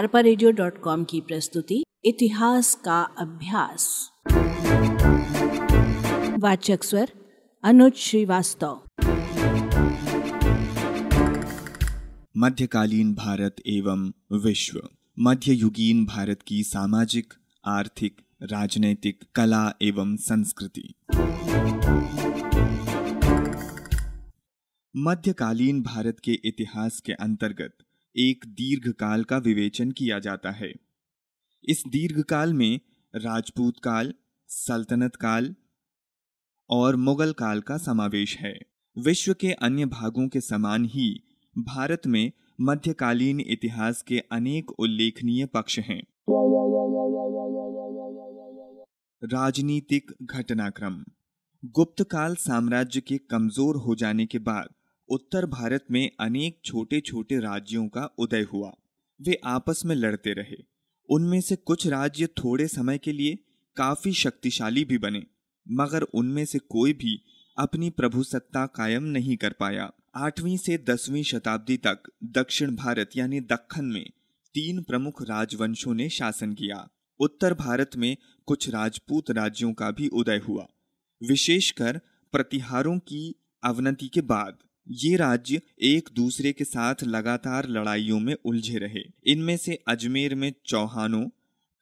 अरपा की प्रस्तुति, इतिहास का अभ्यास। वाचक स्वर, अनुज श्रीवास्तव। मध्यकालीन भारत एवं विश्व। मध्ययुगीन भारत की सामाजिक, आर्थिक, राजनैतिक, कला एवं संस्कृति। मध्यकालीन भारत के इतिहास के अंतर्गत एक दीर्घकाल का विवेचन किया जाता है। इस दीर्घकाल में राजपूत काल, सल्तनत काल और मुगल काल का समावेश है। विश्व के अन्य भागों के समान ही भारत में मध्यकालीन इतिहास के अनेक उल्लेखनीय पक्ष हैं। राजनीतिक घटनाक्रम। गुप्त काल साम्राज्य के कमज़ोर हो जाने के बाद उत्तर भारत में अनेक छोटे छोटे राज्यों का उदय हुआ। वे आपस में लड़ते रहे। उनमें से कुछ राज्य थोड़े समय के लिए काफ़ी शक्तिशाली भी बने, मगर उनमें से कोई भी अपनी प्रभुसत्ता कायम नहीं कर पाया। आठवीं से दसवीं शताब्दी तक दक्षिण भारत यानी दक्खन में तीन प्रमुख राजवंशों ने शासन किया। उत्तर भारत में कुछ राजपूत राज्यों का भी उदय हुआ, विशेषकर प्रतिहारों की अवनति के बाद। ये राज्य एक दूसरे के साथ लगातार लड़ाइयों में उलझे रहे। इनमें से अजमेर में चौहानों,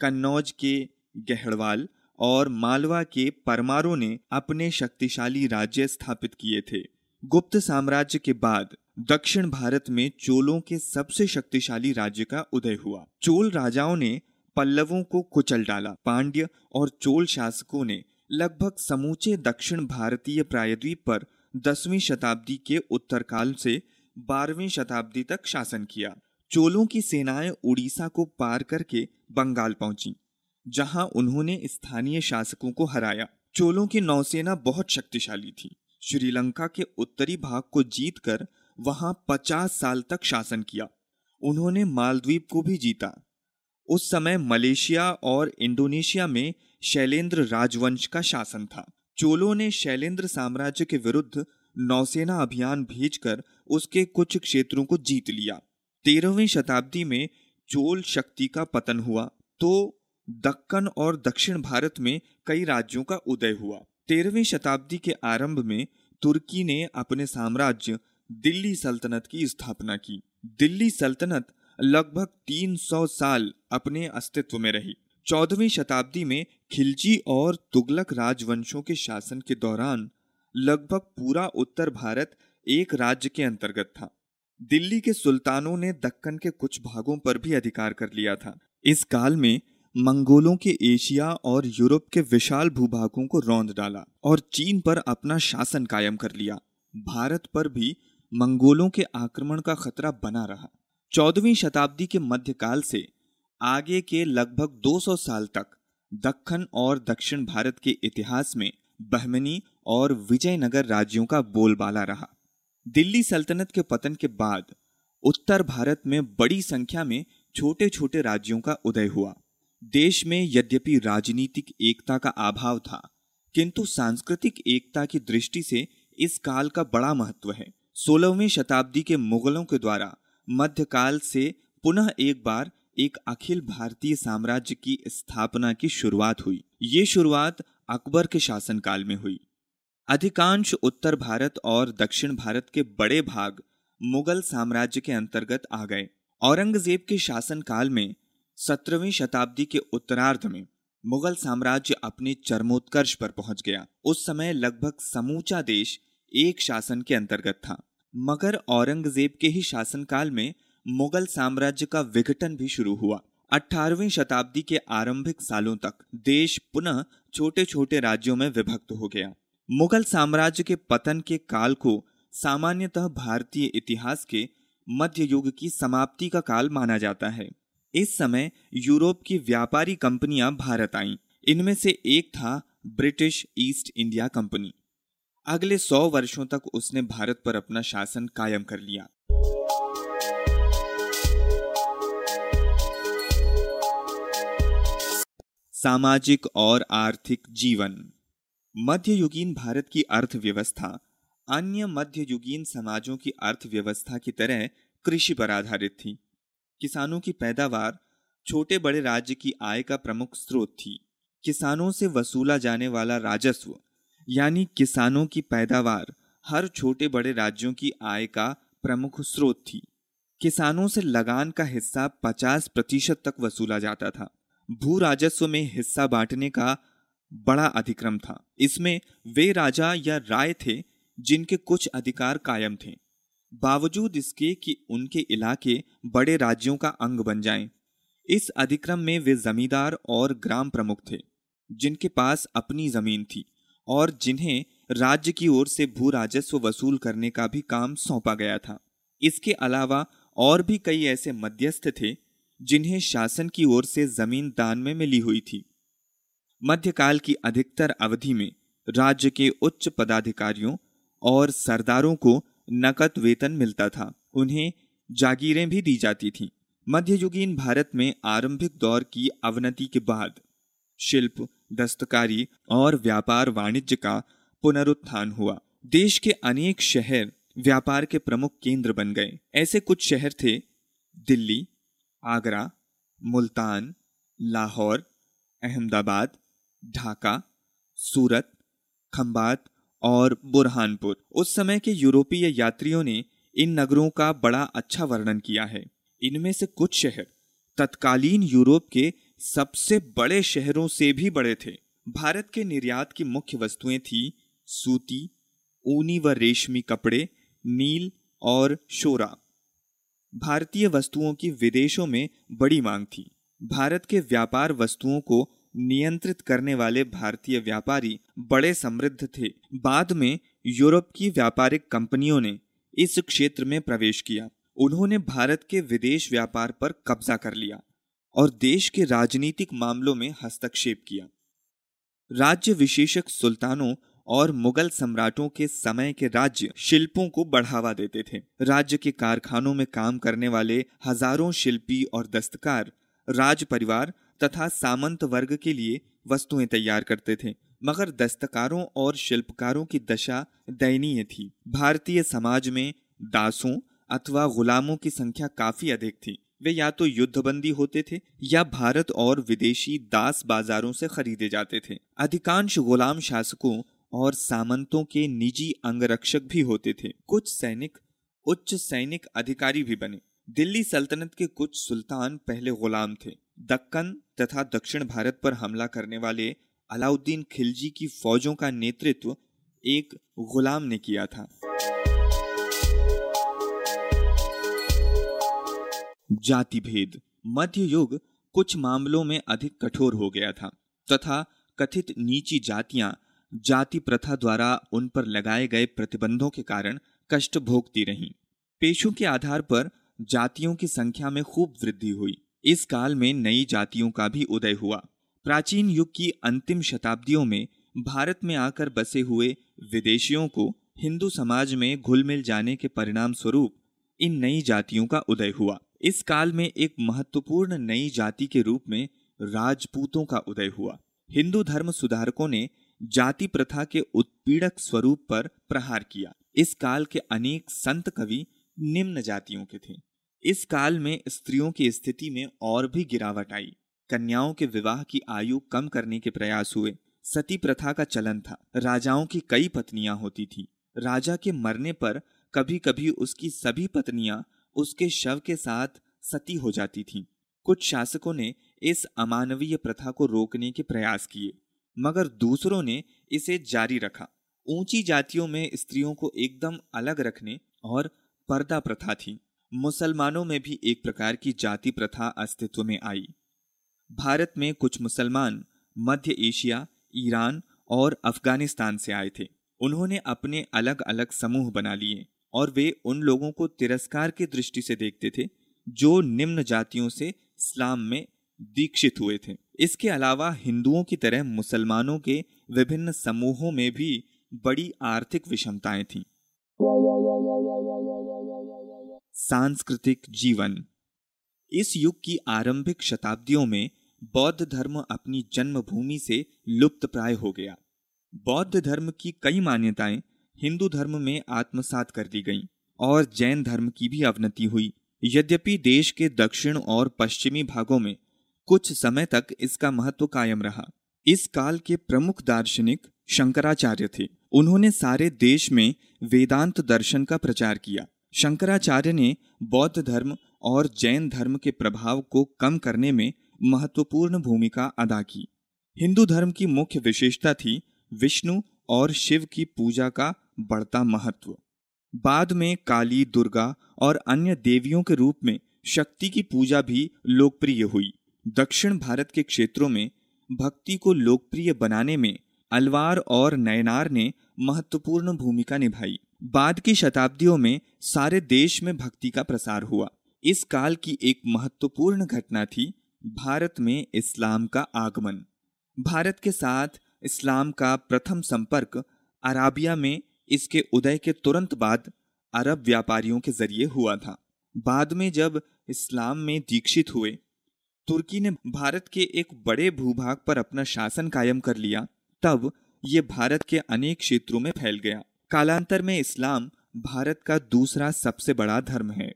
कन्नौज के गहड़वाल और मालवा के परमारों ने अपने शक्तिशाली राज्य स्थापित किए थे। गुप्त साम्राज्य के बाद दक्षिण भारत में चोलों के सबसे शक्तिशाली राज्य का उदय हुआ। चोल राजाओं ने पल्लवों को कुचल डाला। पांड्य और चोल शासकों ने लगभग समूचे दक्षिण भारतीय प्रायद्वीप पर दसवीं शताब्दी के उत्तरकाल से बारहवीं शताब्दी तक शासन किया। चोलों की सेनाएँ उड़ीसा को पार करके बंगाल पहुँची, जहाँ उन्होंने स्थानीय शासकों को हराया। चोलों की नौसेना बहुत शक्तिशाली थी। श्रीलंका के उत्तरी भाग को जीतकर वहाँ 50 साल तक शासन किया। उन्होंने मालद्वीप को भी जीता। उस समय मलेशिया और इंडोनेशिया में शैलेंद्र राजवंश का शासन था। चोलों ने शैलेंद्र साम्राज्य के विरुद्ध नौसेना अभियान भेजकर उसके कुछ क्षेत्रों को जीत लिया। तेरहवीं शताब्दी में चोल शक्ति का पतन हुआ तो दक्कन और दक्षिण भारत में कई राज्यों का उदय हुआ। तेरहवीं शताब्दी के आरंभ में तुर्की ने अपने साम्राज्य दिल्ली सल्तनत की स्थापना की। दिल्ली सल्तनत लगभग 300 साल अपने अस्तित्व में रही। चौदहवीं शताब्दी में खिलजी और तुगलक राजवंशों के शासन के दौरान लगभग पूरा उत्तर भारत एक राज्य के अंतर्गत था। दिल्ली के सुल्तानों ने दक्कन के कुछ भागों पर भी अधिकार कर लिया था। इस काल में मंगोलों के एशिया और यूरोप के विशाल भूभागों को रौंद डाला और चीन पर अपना शासन कायम कर लिया। भारत पर भी मंगोलों के आक्रमण का खतरा बना रहा। चौदहवीं शताब्दी के मध्यकाल से आगे के लगभग 200 साल तक दक्खन और दक्षिण भारत के इतिहास में बहमनी और विजयनगर राज्यों का बोलबाला रहा। दिल्ली सल्तनत के पतन के बाद उत्तर भारत में बड़ी संख्या में छोटे छोटे राज्यों का उदय हुआ। देश में यद्यपि राजनीतिक एकता का अभाव था, किंतु सांस्कृतिक एकता की दृष्टि से इस काल का बड़ा महत्व है। सोलहवीं शताब्दी के मुगलों के द्वारा मध्यकाल से पुनः एक बार एक अखिल भारतीय साम्राज्य की स्थापना की शुरुआत हुई। ये शुरुआत अकबर के शासनकाल में हुई। अधिकांश उत्तर भारत और दक्षिण भारत के बड़े भाग मुगल साम्राज्य के अंतर्गत आ गए। औरंगज़ेब के शासनकाल में सत्रहवीं शताब्दी के उत्तरार्ध में मुगल साम्राज्य अपने चरमोत्कर्ष पर पहुँच गया। उस समय लगभग समूचा देश एक शासन के अंतर्गत था। मगर औरंगज़ेब के ही शासनकाल में मुगल साम्राज्य का विघटन भी शुरू हुआ। 18वीं शताब्दी के आरंभिक सालों तक देश पुनः छोटे छोटे राज्यों में विभक्त हो गया। मुगल साम्राज्य के पतन के काल को सामान्यतः भारतीय इतिहास के मध्य युग की समाप्ति का काल माना जाता है। इस समय यूरोप की व्यापारी कंपनियाँ भारत आईं। इनमें से एक था ब्रिटिश ईस्ट इंडिया कंपनी। अगले सौ वर्षों तक उसने भारत पर अपना शासन कायम कर लिया। सामाजिक और आर्थिक जीवन। मध्ययुगीन भारत की अर्थव्यवस्था, अन्य मध्ययुगीन समाजों की अर्थव्यवस्था की तरह कृषि पर आधारित थी। किसानों की पैदावार छोटे बड़े राज्य की आय का प्रमुख स्रोत थी। किसानों से वसूला जाने वाला राजस्व, यानी किसानों की पैदावार, हर छोटे बड़े राज्यों की आय का प्रमुख स्रोत थी। किसानों से लगान का हिस्सा 50 प्रतिशत तक वसूला जाता था। भू राजस्व में हिस्सा बांटने का बड़ा अधिक्रम था। इसमें वे राजा या राय थे जिनके कुछ अधिकार कायम थे। बावजूद इसके कि उनके इलाके बड़े राज्यों का अंग बन जाएँ, इस अधिक्रम में वे जमींदार और ग्राम प्रमुख थे जिनके पास अपनी ज़मीन थी और जिन्हें राज्य की ओर से भू राजस्व वसूल करने का भी काम सौंपा गया था। इसके अलावा और भी कई ऐसे मध्यस्थ थे जिन्हें शासन की ओर से ज़मीन दान में मिली हुई थी। मध्यकाल की अधिकतर अवधि में राज्य के उच्च पदाधिकारियों और सरदारों को नकद वेतन मिलता था। उन्हें जागीरें भी दी जाती थीं। मध्ययुगीन भारत में आरंभिक दौर की अवनति के बाद शिल्प, दस्तकारी और व्यापार वाणिज्य का पुनरुत्थान हुआ। देश के अनेक शहर व्यापार के प्रमुख केंद्र बन गए। ऐसे कुछ शहर थे दिल्ली आगरा, मुल्तान, लाहौर, अहमदाबाद, ढाका, सूरत खम्बात और बुरहानपुर। उस समय के यूरोपीय यात्रियों ने इन नगरों का बड़ा अच्छा वर्णन किया है। इनमें से कुछ शहर तत्कालीन यूरोप के सबसे बड़े शहरों से भी बड़े थे। भारत के निर्यात की मुख्य वस्तुएँ थी सूती, ऊनी व रेशमी कपड़े, नील और शोरा। भारतीय वस्तुओं की विदेशों में बड़ी मांग थी। भारत के व्यापार वस्तुओं को नियंत्रित करने वाले भारतीय व्यापारी बड़े समृद्ध थे। बाद में यूरोप की व्यापारिक कंपनियों ने इस क्षेत्र में प्रवेश किया। उन्होंने भारत के विदेश व्यापार पर कब्जा कर लिया और देश के राजनीतिक मामलों में हस्तक्षेप किया। राज्य विशेषक सुल्तानों और मुगल सम्राटों के समय के राज्य शिल्पों को बढ़ावा देते थे। राज्य के कारखानों में काम करने वाले हज़ारों शिल्पी और दस्तकार, राज परिवार तथा सामंत वर्ग के लिए वस्तुएँ तैयार करते थे, मगर दस्तकारों और शिल्पकारों की दशा दयनीय थी। भारतीय समाज में दासों अथवा गुलामों की संख्या काफ़ी अधिक थी। वे या तो युद्धबंदी होते थे या भारत और विदेशी दास बाजारों से खरीदे जाते थे। अधिकांश गुलाम शासकों और सामंतों के निजी अंगरक्षक भी होते थे। कुछ सैनिक, उच्च सैनिक अधिकारी भी बने। दिल्ली सल्तनत के कुछ सुल्तान पहले गुलाम थे। दक्कन तथा दक्षिण भारत पर हमला करने वाले अलाउद्दीन खिलजी की फौजों का नेतृत्व एक गुलाम ने किया था। जाति भेद मध्य युग कुछ मामलों में अधिक कठोर हो गया था तथा कथित नीची जातियाँ जाति प्रथा द्वारा उन पर लगाए गए प्रतिबंधों के कारण कष्ट भोगती रहीं। पेशों के आधार पर जातियों की संख्या में खूब वृद्धि हुई। इस काल में नई जातियों का भी उदय हुआ। प्राचीन युग की अंतिम शताब्दियों में भारत में आकर बसे हुए विदेशियों को हिंदू समाज में घुल मिल जाने के परिणाम स्वरूप इन नई जातियों का उदय हुआ। इस काल में एक महत्वपूर्ण नई जाति के रूप में राजपूतों का उदय हुआ। हिंदू धर्म सुधारकों ने जाति प्रथा के उत्पीड़क स्वरूप पर प्रहार किया। इस काल के अनेक संत कवि निम्न जातियों के थे। इस काल में स्त्रियों की स्थिति में और भी गिरावट आई। कन्याओं के विवाह की आयु कम करने के प्रयास हुए। सती प्रथा का चलन था। राजाओं की कई पत्नियाँ होती थी। राजा के मरने पर कभी कभी उसकी सभी पत्नियाँ उसके शव के साथ सती हो जाती थीं। कुछ शासकों ने इस अमानवीय प्रथा को रोकने के प्रयास किए। मगर दूसरों ने इसे जारी रखा। ऊँची जातियों में स्त्रियों को एकदम अलग रखने और पर्दा प्रथा थी। मुसलमानों में भी एक प्रकार की जाति प्रथा अस्तित्व में आई। भारत में कुछ मुसलमान मध्य एशिया, ईरान और अफ़गानिस्तान से आए थे। उन्होंने अपने अलग अलग समूह बना लिए और वे उन लोगों को तिरस्कार की दृष्टि से देखते थे जो निम्न जातियों से इस्लाम में दीक्षित हुए थे। इसके अलावा हिंदुओं की तरह मुसलमानों के विभिन्न समूहों में भी बड़ी आर्थिक विषमताएँ थीं। सांस्कृतिक जीवन। इस युग की आरंभिक शताब्दियों में बौद्ध धर्म अपनी जन्मभूमि से लुप्त प्राय हो गया। बौद्ध धर्म की कई मान्यताएँ हिंदू धर्म में आत्मसात कर दी गईं और जैन धर्म की भी अवनति हुई। यद्यपि देश के दक्षिण और पश्चिमी भागों में कुछ समय तक इसका महत्व कायम रहा। इस काल के प्रमुख दार्शनिक शंकराचार्य थे। उन्होंने सारे देश में वेदांत दर्शन का प्रचार किया। शंकराचार्य ने बौद्ध धर्म और जैन धर्म के प्रभाव को कम करने में महत्वपूर्ण भूमिका अदा की। हिंदू धर्म की मुख्य विशेषता थी विष्णु और शिव की पूजा का बढ़ता महत्व। बाद में काली, दुर्गा और अन्य देवियों के रूप में शक्ति की पूजा भी लोकप्रिय हुई। दक्षिण भारत के क्षेत्रों में भक्ति को लोकप्रिय बनाने में अलवार और नयनार ने महत्वपूर्ण भूमिका निभाई। बाद की शताब्दियों में सारे देश में भक्ति का प्रसार हुआ। इस काल की एक महत्वपूर्ण घटना थी भारत में इस्लाम का आगमन। भारत के साथ इस्लाम का प्रथम संपर्क अराबिया में इसके उदय के तुरंत बाद अरब व्यापारियों के ज़रिए हुआ था। बाद में जब इस्लाम में दीक्षित हुए तुर्की ने भारत के एक बड़े भूभाग पर अपना शासन कायम कर लिया, तब ये भारत के अनेक क्षेत्रों में फैल गया। कालांतर में इस्लाम भारत का दूसरा सबसे बड़ा धर्म है।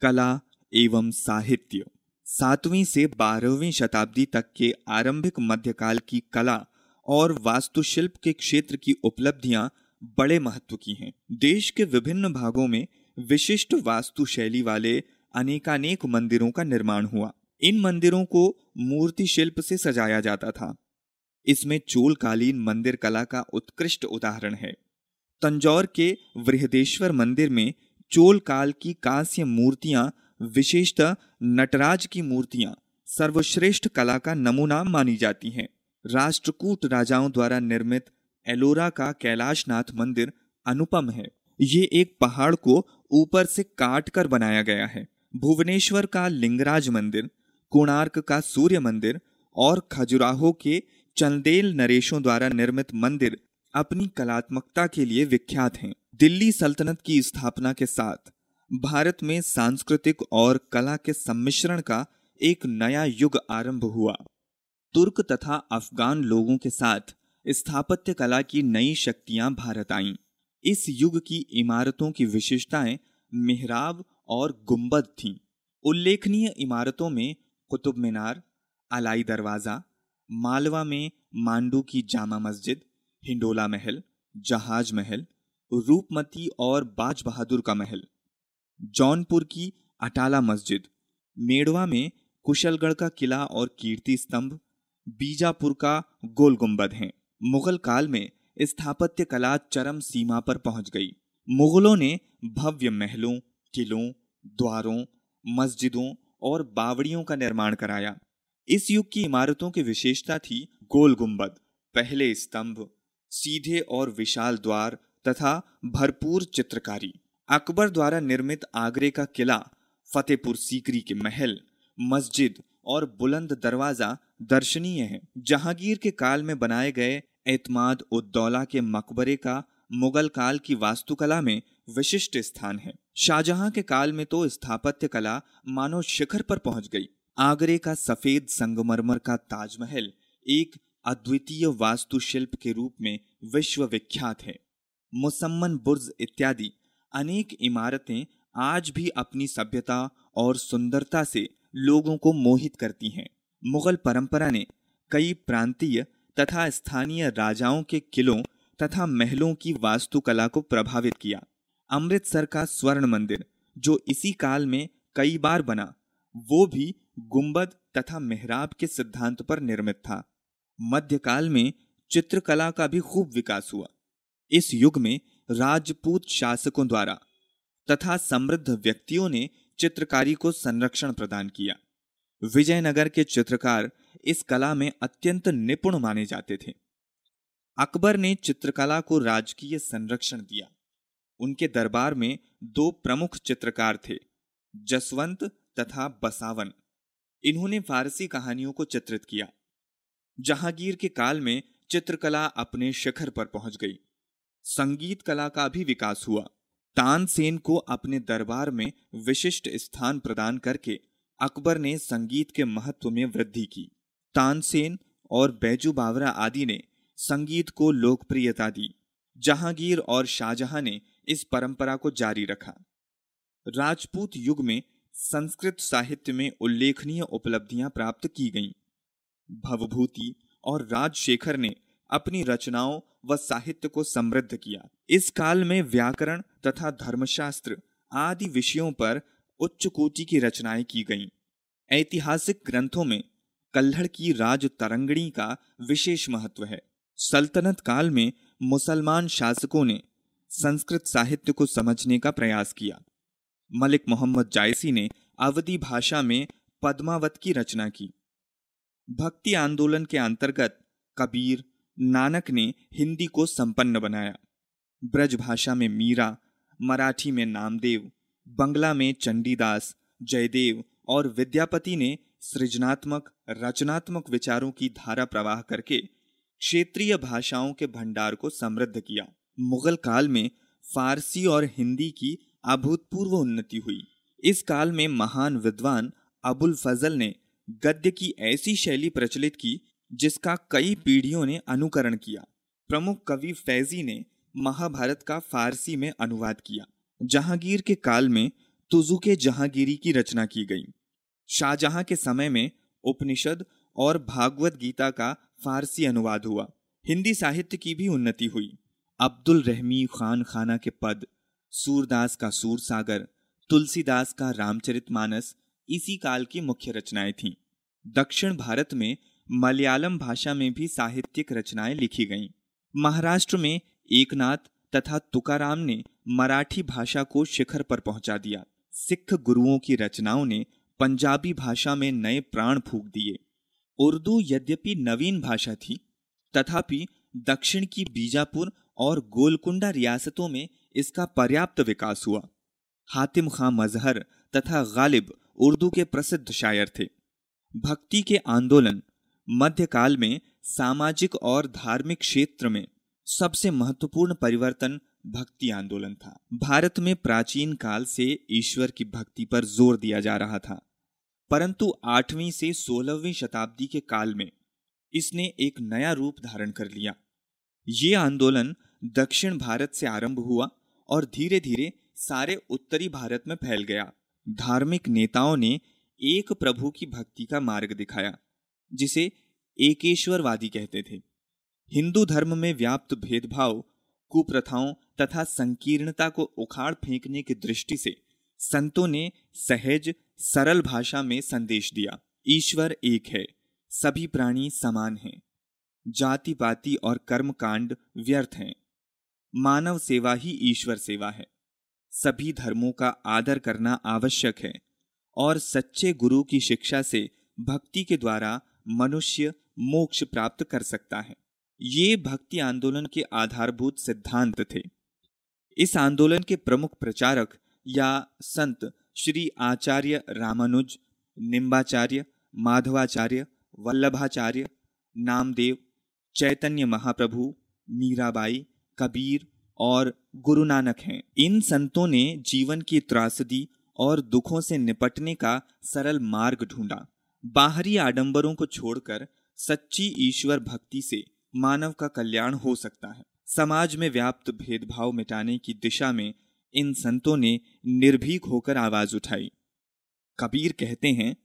कला एवं साहित्य। सातवीं से बारहवीं शताब्दी तक के आरंभिक मध्यकाल की कला और वास्तुशिल्प के क्षेत्र की उपलब्धियाँ बड़े महत्व की हैं। देश के विभिन्न भागों में विशिष्ट वास्तुशैली वाले अनेकानेक मंदिरों का निर्माण हुआ। इन मंदिरों को मूर्ति शिल्प से सजाया जाता था। इसमें चोलकालीन मंदिर कला का उत्कृष्ट उदाहरण है। तंजौर के वृहदेश्वर मंदिर में चोल काल की कांस्य मूर्तियाँ, विशेषतः नटराज की मूर्तियाँ, सर्वश्रेष्ठ कला का नमूना मानी जाती हैं। राष्ट्रकूट राजाओं द्वारा निर्मित एलोरा का कैलाशनाथ मंदिर अनुपम है। ये एक पहाड़ को ऊपर से काट कर बनाया गया है। भुवनेश्वर का लिंगराज मंदिर, कोणार्क का सूर्य मंदिर और खजुराहो के चंदेल नरेशों द्वारा निर्मित मंदिर अपनी कलात्मकता के लिए विख्यात हैं। दिल्ली सल्तनत की स्थापना के साथ, भारत में सांस्कृतिक और कला के सम्मिश्रण का एक नया युग आरंभ हुआ। तुर्क तथा अफगान लोगों के साथ स्थापत्य कला की नई शक्तियाँ भारत आईं। इस युग की इमारतों की विशेषताएँ मेहराब और गुंबद थीं। उल्लेखनीय इमारतों में कुतुब मीनार, अलाई दरवाज़ा, मालवा में मांडू की जामा मस्जिद, हिंडोला महल, जहाज़ महल, रूपमती और बाज बहादुर का महल। जौनपुर की अटाला मस्जिद, मेड़वा में कुशलगढ़ का किला और कीर्ति स्तंभ, बीजापुर का गोल गुंबद हैं। मुगल काल में स्थापत्य कला चरम सीमा पर पहुँच गई। मुगलों ने भव्य महलों किलों, द्वारों, मस्जिदों और बावड़ियों का निर्माण कराया। इस युग की इमारतों की विशेषता थी गोल गुंबद, पहले स्तंभ, सीधे और विशाल द्वार तथा भरपूर चित्रकारी। अकबर द्वारा निर्मित आगरे का किला, फतेहपुर सीकरी के महल, मस्जिद और बुलंद दरवाज़ा दर्शनीय है। जहांगीर के काल में बनाए गए एतमाद उद्दौला के मकबरे का मुगल काल की वास्तुकला में विशिष्ट स्थान है। शाहजहां के काल में तो स्थापत्य कला मानव शिखर पर पहुँच गई। आगरे का सफ़ेद संगमरमर का ताजमहल एक अद्वितीय वास्तुशिल्प के रूप में विश्व विख्यात है। मुसम्मन बुर्ज इत्यादि अनेक इमारतें आज भी अपनी सभ्यता और सुंदरता से लोगों को मोहित करती हैं। मुगल परंपरा ने कई प्रांतीय तथा स्थानीय राजाओं के किलों तथा महलों की वास्तुकला को प्रभावित किया। अमृतसर का स्वर्ण मंदिर, जो इसी काल में कई बार बना, वो भी गुंबद तथा मेहराब के सिद्धांत पर निर्मित था। मध्यकाल में चित्रकला का भी खूब विकास हुआ। इस युग में राजपूत शासकों द्वारा तथा समृद्ध व्यक्तियों ने चित्रकारी को संरक्षण प्रदान किया। विजयनगर के चित्रकार इस कला में अत्यंत निपुण माने जाते थे। अकबर ने चित्रकला को राजकीय संरक्षण दिया। उनके दरबार में दो प्रमुख चित्रकार थे, जसवंत तथा बसावन इन्होंने फारसी कहानियों को चित्रित किया, जहांगीर के काल में चित्रकला अपने शिखर पर पहुँच गई। संगीत कला का भी विकास हुआ। तानसेन को अपने दरबार में विशिष्ट स्थान प्रदान करके अकबर ने संगीत के महत्व में वृद्धि की। तानसेन और बैजू बावरा आदि ने संगीत को लोकप्रियता दी। जहांगीर और शाहजहां ने इस परंपरा को जारी रखा राजपूत युग में संस्कृत साहित्य में उल्लेखनीय उपलब्धियाँ प्राप्त की गईं। भवभूति और राजशेखर ने अपनी रचनाओं व साहित्य को समृद्ध किया इस काल में व्याकरण तथा धर्मशास्त्र आदि विषयों पर उच्च कोटि की रचनाएँ की गईं। ऐतिहासिक ग्रंथों में कल्हड़ की राज तरंगणी का विशेष महत्व है सल्तनत काल में मुसलमान शासकों ने संस्कृत साहित्य को समझने का प्रयास किया। मलिक मोहम्मद जायसी ने अवधि भाषा में पद्मावत की रचना की। भक्ति आंदोलन के अंतर्गत कबीर नानक ने हिंदी को संपन्न बनाया। ब्रज भाषा में मीरा, मराठी में नामदेव, बंगला में चंडीदास, जयदेव और विद्यापति ने सृजनात्मक, रचनात्मक विचारों की धारा प्रवाह करके क्षेत्रीय भाषाओं के भंडार को समृद्ध किया। मुगल काल में फारसी और हिंदी की अभूतपूर्व उन्नति हुई। इस काल में महान विद्वान अबुल फजल ने गद्य की ऐसी शैली प्रचलित की, जिसका कई पीढ़ियों ने अनुकरण किया। प्रमुख कवि फैजी ने महाभारत का फारसी में अनुवाद किया, जहांगीर के काल में तुजुके जहांगीरी की रचना की गई। शाहजहां के समय में उपनिषद और भागवत गीता का फारसी अनुवाद हुआ। हिंदी साहित्य की भी उन्नति हुई। अब्दुल रहमी खान खाना के पद, सूरदास का सूर सागर तुलसीदास का रामचरित मानस, इसी काल की मुख्य रचनाएँ थीं। दक्षिण भारत में मलयालम भाषा में भी साहित्यिक रचनाएँ लिखी गईं। महाराष्ट्र में एकनाथ तथा तुकाराम ने मराठी भाषा को शिखर पर पहुँचा दिया। सिख गुरुओं की रचनाओं ने पंजाबी भाषा में नए प्राण फूक दिए। उर्दू यद्यपि नवीन भाषा थी, तथापि दक्षिण की बीजापुर और गोलकुंडा रियासतों में इसका पर्याप्त विकास हुआ। हातिम खां मजहर तथा गालिब उर्दू के प्रसिद्ध शायर थे। भक्ति के आंदोलन, मध्यकाल में सामाजिक और धार्मिक क्षेत्र में सबसे महत्वपूर्ण परिवर्तन भक्ति आंदोलन था। भारत में प्राचीन काल से ईश्वर की भक्ति पर ज़ोर दिया जा रहा था, परंतु आठवीं से सोलहवीं शताब्दी के काल में इसने एक नया रूप धारण कर लिया। ये आंदोलन दक्षिण भारत से आरंभ हुआ और धीरे धीरे सारे उत्तरी भारत में फैल गया। धार्मिक नेताओं ने एक प्रभु की भक्ति का मार्ग दिखाया, जिसे एकेश्वरवादी कहते थे। हिंदू धर्म में व्याप्त भेदभाव, कुप्रथाओं तथा संकीर्णता को उखाड़ फेंकने की दृष्टि से संतों ने सहज, सरल भाषा में संदेश दिया, ईश्वर एक है, सभी प्राणी समान हैं जाति पाति और कर्म कांड व्यर्थ हैं। मानव सेवा ही ईश्वर सेवा है। सभी धर्मों का आदर करना आवश्यक है और सच्चे गुरु की शिक्षा से भक्ति के द्वारा मनुष्य मोक्ष प्राप्त कर सकता है। ये भक्ति आंदोलन के आधारभूत सिद्धांत थे। इस आंदोलन के प्रमुख प्रचारक या संत श्री आचार्य रामानुज, निम्बाचार्य, माधवाचार्य, वल्लभाचार्य, नामदेव, चैतन्य महाप्रभु, मीराबाई कबीर और गुरु नानक हैं। इन संतों ने जीवन की त्रासदी और दुखों से निपटने का सरल मार्ग ढूंढा। बाहरी आडंबरों को छोड़कर सच्ची ईश्वर भक्ति से मानव का कल्याण हो सकता है। समाज में व्याप्त भेदभाव मिटाने की दिशा में इन संतों ने निर्भीक होकर आवाज़ उठाई। कबीर कहते हैं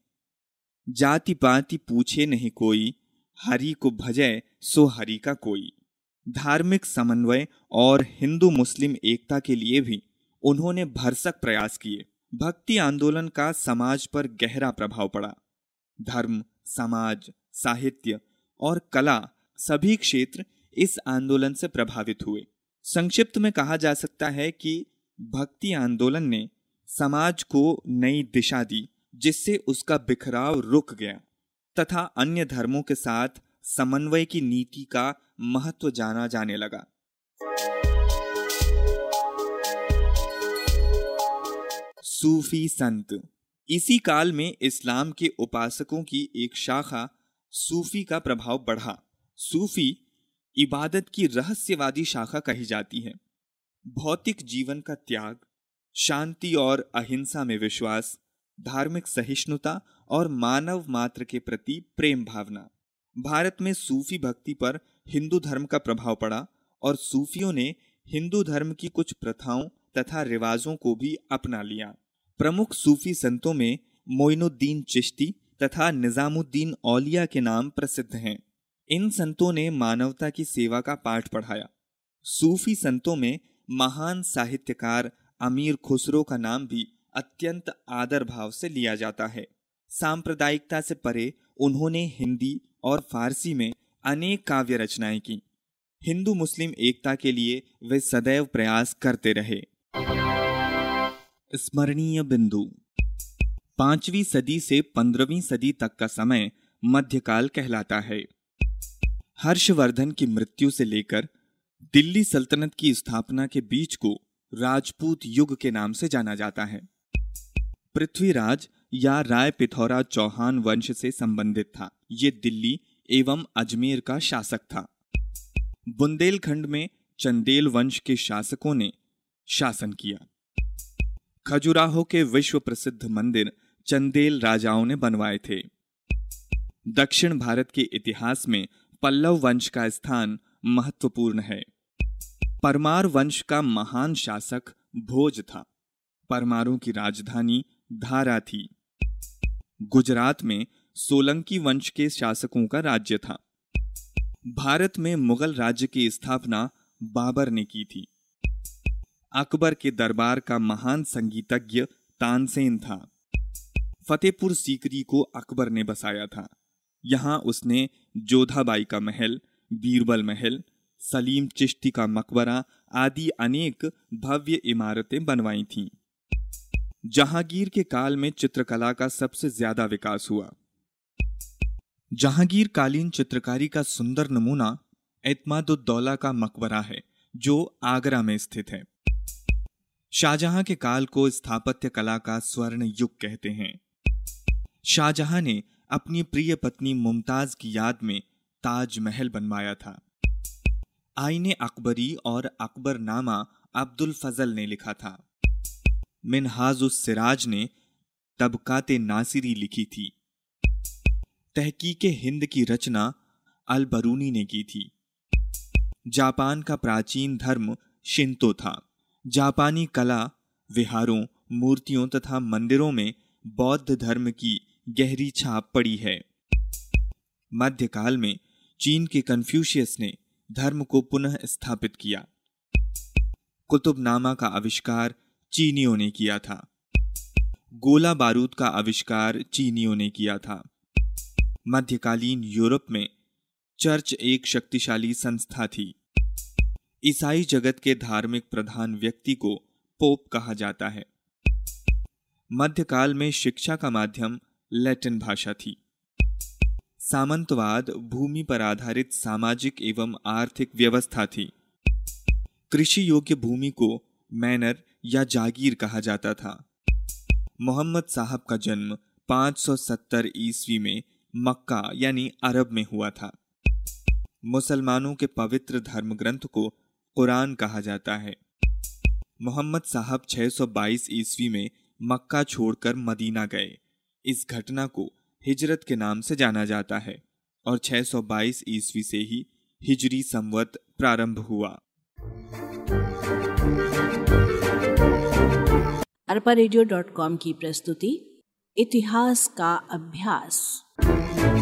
जाति पाति पूछे नहीं कोई, हरि को भजय सो हरि का कोई। धार्मिक समन्वय और हिंदू मुस्लिम एकता के लिए भी उन्होंने भरसक प्रयास किए। भक्ति आंदोलन का समाज पर गहरा प्रभाव पड़ा। धर्म, समाज, साहित्य और कला सभी क्षेत्र इस आंदोलन से प्रभावित हुए। संक्षिप्त में कहा जा सकता है कि भक्ति आंदोलन ने समाज को नई दिशा दी, जिससे उसका बिखराव रुक गया तथा अन्य धर्मों के साथ समन्वय की नीति का महत्व जाना जाने लगा। सूफी संत। इसी काल में इस्लाम के उपासकों की एक शाखा सूफी का प्रभाव बढ़ा। सूफी इबादत की रहस्यवादी शाखा कही जाती है। भौतिक जीवन का त्याग, शांति और अहिंसा में विश्वास, धार्मिक सहिष्णुता और मानव मात्र के प्रति प्रेम भावना। भारत में सूफी भक्ति पर हिंदू धर्म का प्रभाव पड़ा और सूफियों ने हिंदू धर्म की कुछ प्रथाओं तथा रिवाजों को भी अपना लिया। प्रमुख सूफी संतों में मोइनुद्दीन चिश्ती तथा निजामुद्दीन औलिया के नाम प्रसिद्ध हैं। इन संतों ने मानवता की सेवा का पाठ पढ़ाया। सूफी संतों में महान साहित्यकार अमीर खुसरो का नाम भी अत्यंत आदर भाव से लिया जाता है। सांप्रदायिकता से परे उन्होंने हिंदी और फारसी में अनेक काव्य रचनाएँ की। हिंदू मुस्लिम एकता के लिए वे सदैव प्रयास करते रहे। स्मरणीय बिंदु। पांचवी सदी से पंद्रहवीं सदी तक का समय मध्यकाल कहलाता है। हर्षवर्धन की मृत्यु से लेकर दिल्ली सल्तनत की स्थापना के बीच को राजपूत युग के नाम से जाना जाता है। पृथ्वीराज या राय पिथौरा चौहान वंश से संबंधित था। ये दिल्ली एवं अजमेर का शासक था। बुंदेलखंड में चंदेल वंश के शासकों ने शासन किया। खजुराहो के विश्व प्रसिद्ध मंदिर चंदेल राजाओं ने बनवाए थे। दक्षिण भारत के इतिहास में पल्लव वंश का स्थान महत्वपूर्ण है। परमार वंश का महान शासक भोज था। परमारों की राजधानी धारा थी। गुजरात में सोलंकी वंश के शासकों का राज्य था। भारत में मुगल राज्य की स्थापना बाबर ने की थी। अकबर के दरबार का महान संगीतज्ञ तानसेन था। फतेहपुर सीकरी को अकबर ने बसाया था। यहाँ उसने जोधाबाई का महल, बीरबल महल, सलीम चिश्ती का मकबरा आदि अनेक भव्य इमारतें बनवाई थीं। जहांगीर के काल में चित्रकला का सबसे ज़्यादा विकास हुआ। जहांगीर कालीन चित्रकारी का सुंदर नमूना एतमादुद्दौला का मकबरा है, जो आगरा में स्थित है। शाहजहां के काल को स्थापत्य कला का स्वर्ण युग कहते हैं। शाहजहां ने अपनी प्रिय पत्नी मुमताज़ की याद में ताजमहल बनवाया था। आईने अकबरी और अकबर नामा अब्दुल फजल ने लिखा था। मिनहाज उस सिराज ने तबकाते नासिरी लिखी थी। तहकीक हिंद की रचना अल बरूनी ने की थी। जापान का प्राचीन धर्म शिंतो था। जापानी कला, विहारों, मूर्तियों तथा मंदिरों में बौद्ध धर्म की गहरी छाप पड़ी है। मध्यकाल में चीन के कन्फ्यूशियस ने धर्म को पुनः स्थापित किया। कुतुबनामा का आविष्कार चीनियों ने किया था। गोला बारूद का आविष्कार चीनियों ने किया था। मध्यकालीन यूरोप में चर्च एक शक्तिशाली संस्था थी। ईसाई जगत के धार्मिक प्रधान व्यक्ति को पोप कहा जाता है। मध्यकाल में शिक्षा का माध्यम लैटिन भाषा थी। सामंतवाद भूमि पर आधारित सामाजिक एवं आर्थिक व्यवस्था थी। कृषि योग्य भूमि को मैनर या जागीर कहा जाता था। मोहम्मद साहब का जन्म 570 ईस्वी में मक्का, यानी अरब में हुआ था। मुसलमानों के पवित्र धर्म ग्रंथ को कुरान कहा जाता है। मोहम्मद साहब 622 ईस्वी में मक्का छोड़कर मदीना गए। इस घटना को हिजरत के नाम से जाना जाता है और 622 ईस्वी से ही हिजरी संवत प्रारंभ हुआ। अरपा की प्रस्तुति, इतिहास का अभ्यास। Mm-hmm.